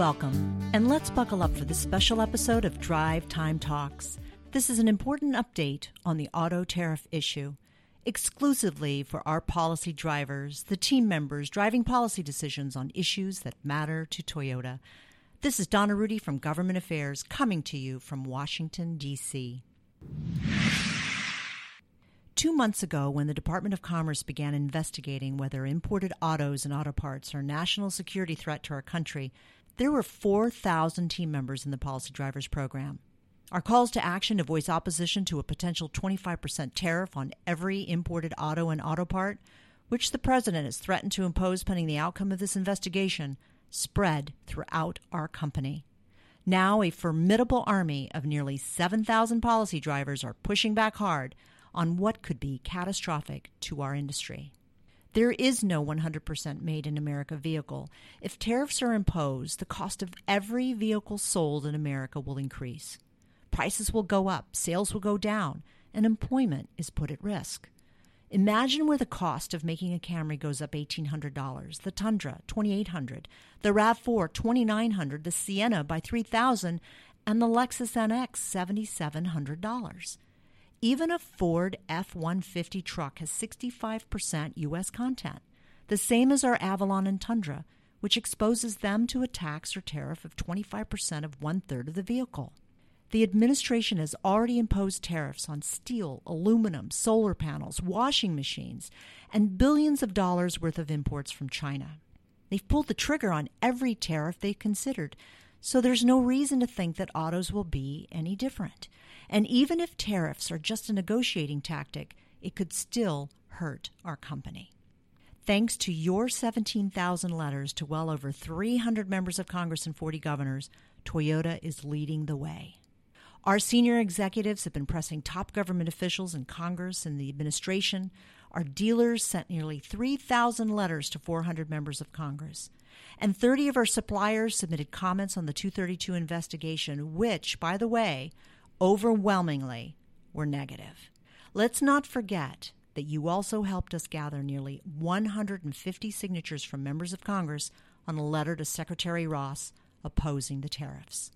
Welcome, and let's buckle up for this special episode of Drive Time Talks. This is an important update on the auto tariff issue, exclusively for our policy drivers, the team members driving policy decisions on issues that matter to Toyota. This is Donna Rudy from Government Affairs coming to you from Washington, D.C. Two months ago, when the Department of Commerce began investigating whether imported autos and auto parts are a national security threat to our country, there were 4,000 team members in the Policy Drivers Program. Our calls to action to voice opposition to a potential 25% tariff on every imported auto and auto part, which the President has threatened to impose pending the outcome of this investigation, spread throughout our company. Now, a formidable army of nearly 7,000 policy drivers are pushing back hard on what could be catastrophic to our industry. There is no 100% made in America vehicle. If tariffs are imposed, the cost of every vehicle sold in America will increase. Prices will go up, sales will go down, and employment is put at risk. Imagine where the cost of making a Camry goes up $1,800, the Tundra $2,800, the RAV4 $2,900, the Sienna by $3,000, and the Lexus NX $7,700. Even a Ford F 150 truck has 65% U.S. content, the same as our Avalon and Tundra, which exposes them to a tax or tariff of 25% of one third of the vehicle. The administration has already imposed tariffs on steel, aluminum, solar panels, washing machines, and billions of dollars worth of imports from China. They've pulled the trigger on every tariff they've considered, so there's no reason to think that autos will be any different. And even if tariffs are just a negotiating tactic, it could still hurt our company. Thanks to your 17,000 letters to well over 300 members of Congress and 40 governors, Toyota is leading the way. Our senior executives have been pressing top government officials in Congress and the administration. Our dealers sent nearly 3,000 letters to 400 members of Congress. And 30 of our suppliers submitted comments on the 232 investigation, which, by the way, overwhelmingly were negative. Let's not forget that you also helped us gather nearly 150 signatures from members of Congress on a letter to Secretary Ross opposing the tariffs.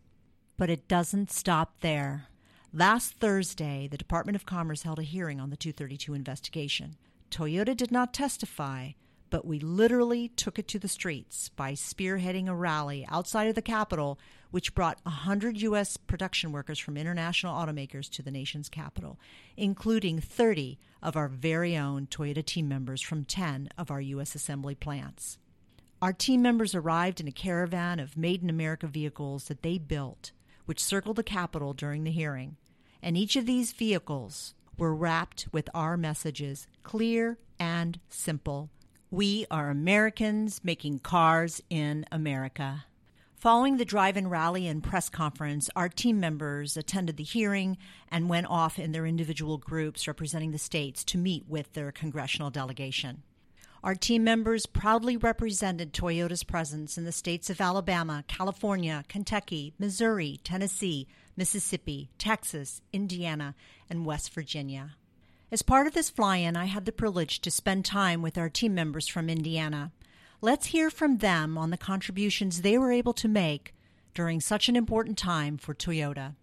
But it doesn't stop there. Last Thursday, the Department of Commerce held a hearing on the 232 investigation. Toyota did not testify, but we literally took it to the streets by spearheading a rally outside of the Capitol, which brought 100 U.S. production workers from international automakers to the nation's capital, including 30 of our very own Toyota team members from 10 of our U.S. assembly plants. Our team members arrived in a caravan of Made in America vehicles that they built, which circled the Capitol during the hearing. And each of these vehicles were wrapped with our messages, clear and simple we are Americans making cars in America. Following the drive in rally and press conference, our team members attended the hearing and went off in their individual groups representing the states to meet with their congressional delegation. Our team members proudly represented Toyota's presence in the states of Alabama, California, Kentucky, Missouri, Tennessee, Mississippi, Texas, Indiana, and West Virginia. As part of this fly in, I had the privilege to spend time with our team members from Indiana. Let's hear from them on the contributions they were able to make during such an important time for Toyota.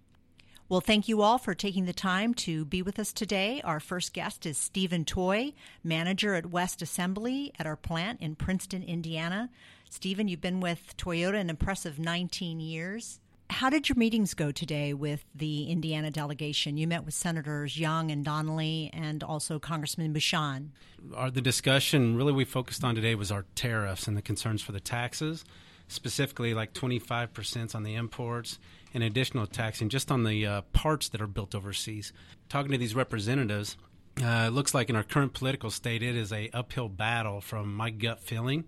Well, thank you all for taking the time to be with us today. Our first guest is Stephen Toy, manager at West Assembly at our plant in Princeton, Indiana. Stephen, you've been with Toyota an impressive 19 years. How did your meetings go today with the Indiana delegation? You met with Senators Young and Donnelly and also Congressman Bucshon. Our, the discussion really we focused on today was our tariffs and the concerns for the taxes, specifically like 25% on the imports and additional taxing just on the uh, parts that are built overseas. Talking to these representatives, uh, it looks like in our current political state, it is a uphill battle from my gut feeling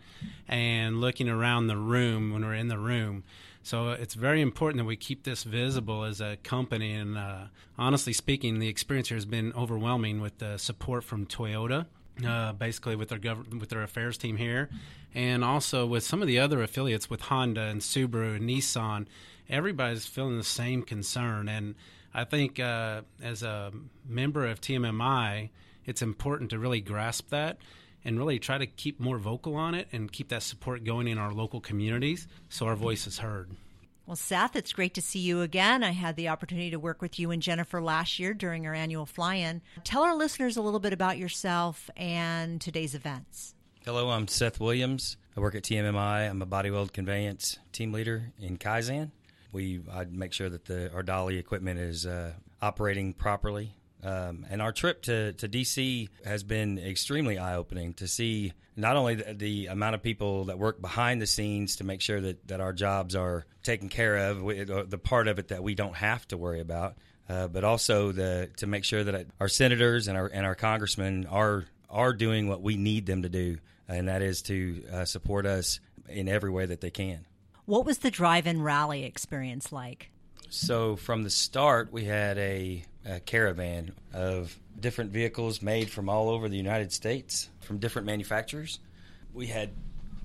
and looking around the room when we're in the room. So it's very important that we keep this visible as a company. And uh, honestly speaking, the experience here has been overwhelming with the support from Toyota. Uh, basically, with their gov- with their affairs team here, and also with some of the other affiliates with Honda and Subaru and Nissan, everybody's feeling the same concern. And I think uh, as a member of TMMI, it's important to really grasp that and really try to keep more vocal on it and keep that support going in our local communities so our voice is heard. Well, Seth, it's great to see you again. I had the opportunity to work with you and Jennifer last year during our annual fly in. Tell our listeners a little bit about yourself and today's events. Hello, I'm Seth Williams. I work at TMMI. I'm a body weld conveyance team leader in Kaizen. We I make sure that the, our dolly equipment is uh, operating properly. Um, and our trip to, to DC has been extremely eye opening to see not only the, the, amount of people that work behind the scenes to make sure that, that our jobs are taken care of, the part of it that we don't have to worry about, uh, but also the, to make sure that our senators and our, and our congressmen are, are doing what we need them to do, and that is to uh, support us in every way that they can. What was the drive in rally experience like? So, from the start, we had a, a, caravan of different vehicles made from all over the United States, from different manufacturers. We had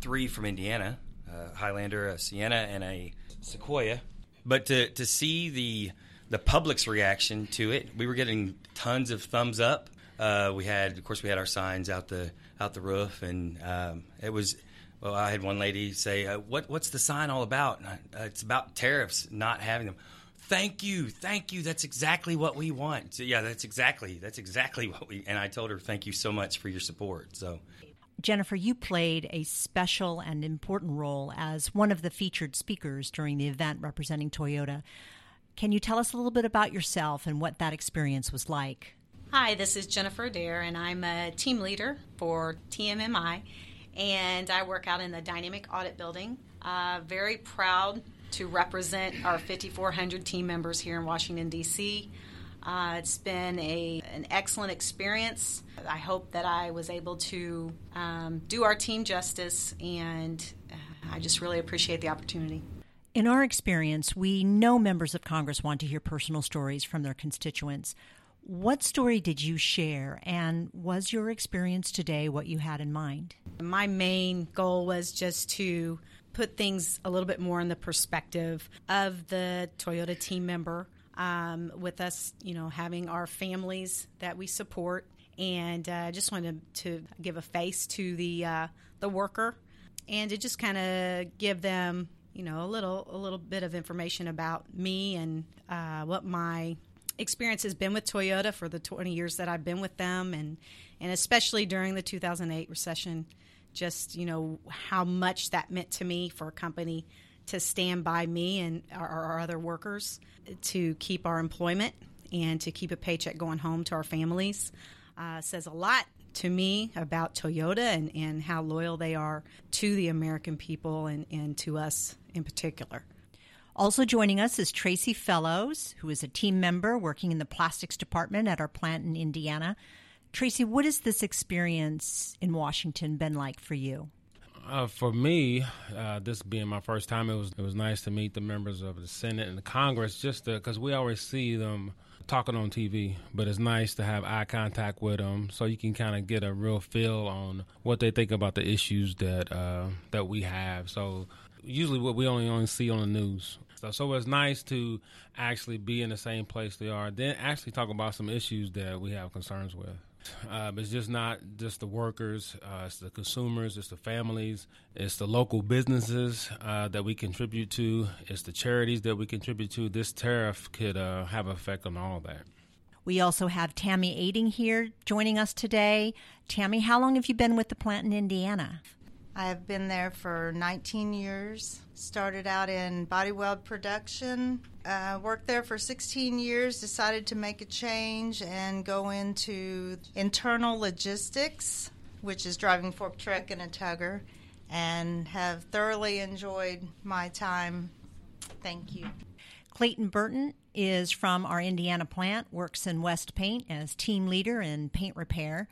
three from Indiana a Highlander, a Sienna, and a Sequoia. But to, to see the, the public's reaction to it, we were getting tons of thumbs up. Uh, we had, of course, we had our signs out the out the roof, and um, it was well, I had one lady say, uh, "What what's the sign all about?" I, uh, it's about tariffs, not having them thank you, thank you. That's exactly what we want. So, yeah, that's exactly that's exactly what we. And I told her, thank you so much for your support. So. Jennifer, you played a special and important role as one of the featured speakers during the event representing Toyota. Can you tell us a little bit about yourself and what that experience was like? Hi, this is Jennifer Adair, and I'm a team leader for TMMI, and I work out in the Dynamic Audit Building. Uh, very proud to represent our 5,400 team members here in Washington, D.C. Uh, it's been a, an excellent experience. I hope that I was able to um, do our team justice, and uh, I just really appreciate the opportunity. In our experience, we know members of Congress want to hear personal stories from their constituents. What story did you share, and was your experience today what you had in mind? My main goal was just to put things a little bit more in the perspective of the Toyota team member. Um, with us, you know, having our families that we support, and uh, just wanted to give a face to the uh, the worker, and to just kind of give them, you know, a little a little bit of information about me and uh, what my experience has been with Toyota for the 20 years that I've been with them, and and especially during the 2008 recession just you know how much that meant to me for a company to stand by me and our, our other workers to keep our employment and to keep a paycheck going home to our families uh, says a lot to me about Toyota and, and how loyal they are to the American people and, and to us in particular. Also joining us is Tracy Fellows, who is a team member working in the plastics department at our plant in Indiana. Tracy, what has this experience in Washington been like for you? Uh, for me, uh, this being my first time, it was it was nice to meet the members of the Senate and the Congress, just because we always see them talking on TV, but it's nice to have eye contact with them, so you can kind of get a real feel on what they think about the issues that uh, that we have. So usually, what we only only see on the news. So, so it's nice to actually be in the same place they are, then actually talk about some issues that we have concerns with. Um, it's just not just the workers, uh, it's the consumers, it's the families, it's the local businesses uh, that we contribute to, it's the charities that we contribute to. This tariff could uh, have an effect on all that. We also have Tammy Aiding here joining us today. Tammy, how long have you been with the plant in Indiana? I have been there for 19 years. Started out in body weld production. Uh, worked there for 16 years. Decided to make a change and go into internal logistics, which is driving fork truck and a tugger, and have thoroughly enjoyed my time. Thank you. Clayton Burton is from our Indiana plant, works in West Paint as team leader in paint repair.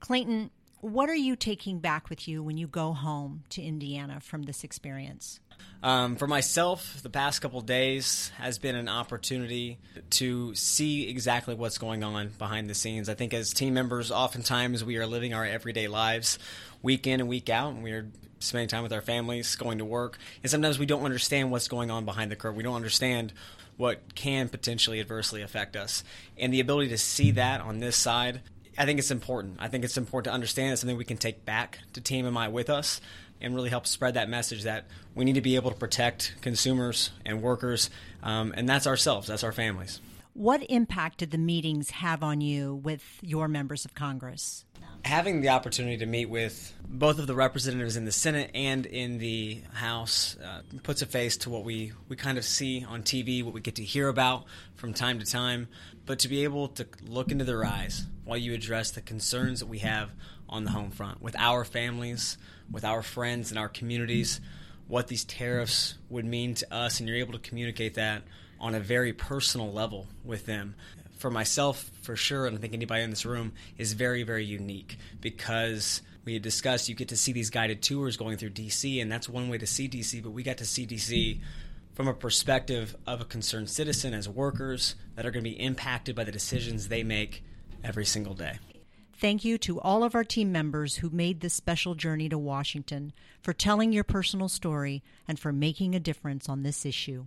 Clayton, what are you taking back with you when you go home to Indiana from this experience? Um, for myself, the past couple days has been an opportunity to see exactly what's going on behind the scenes. I think as team members, oftentimes we are living our everyday lives week in and week out, and we are spending time with our families, going to work, and sometimes we don't understand what's going on behind the curve. We don't understand what can potentially adversely affect us. And the ability to see that on this side I think it's important. I think it's important to understand it's something we can take back to TMMI with us and really help spread that message that we need to be able to protect consumers and workers, um, and that's ourselves, that's our families. What impact did the meetings have on you with your members of Congress? having the opportunity to meet with both of the representatives in the Senate and in the House uh, puts a face to what we, we kind of see on TV, what we get to hear about from time to time. But to be able to look into their eyes while you address the concerns that we have on the home front with our families, with our friends, and our communities, what these tariffs would mean to us, and you're able to communicate that on a very personal level with them for myself, for sure, and I think anybody in this room, is very, very unique because we had discussed you get to see these guided tours going through DC, and that's one way to see DC, but we got to see DC from a perspective of a concerned citizen as workers that are going to be impacted by the decisions they make every single day. Thank you to all of our team members who made this special journey to Washington, for telling your personal story, and for making a difference on this issue.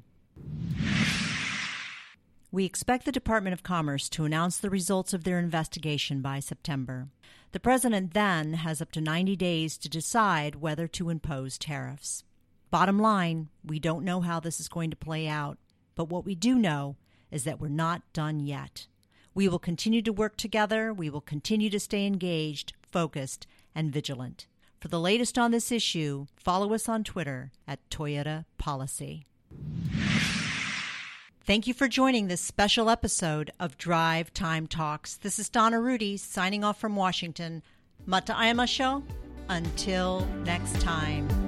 We expect the Department of Commerce to announce the results of their investigation by September. The President then has up to 90 days to decide whether to impose tariffs. Bottom line, we don't know how this is going to play out, but what we do know is that we're not done yet. We will continue to work together, we will continue to stay engaged, focused, and vigilant. For the latest on this issue, follow us on Twitter at Toyota Policy. Thank you for joining this special episode of Drive Time Talks. This is Donna Rudy signing off from Washington. Mata Ayama Show. Until next time.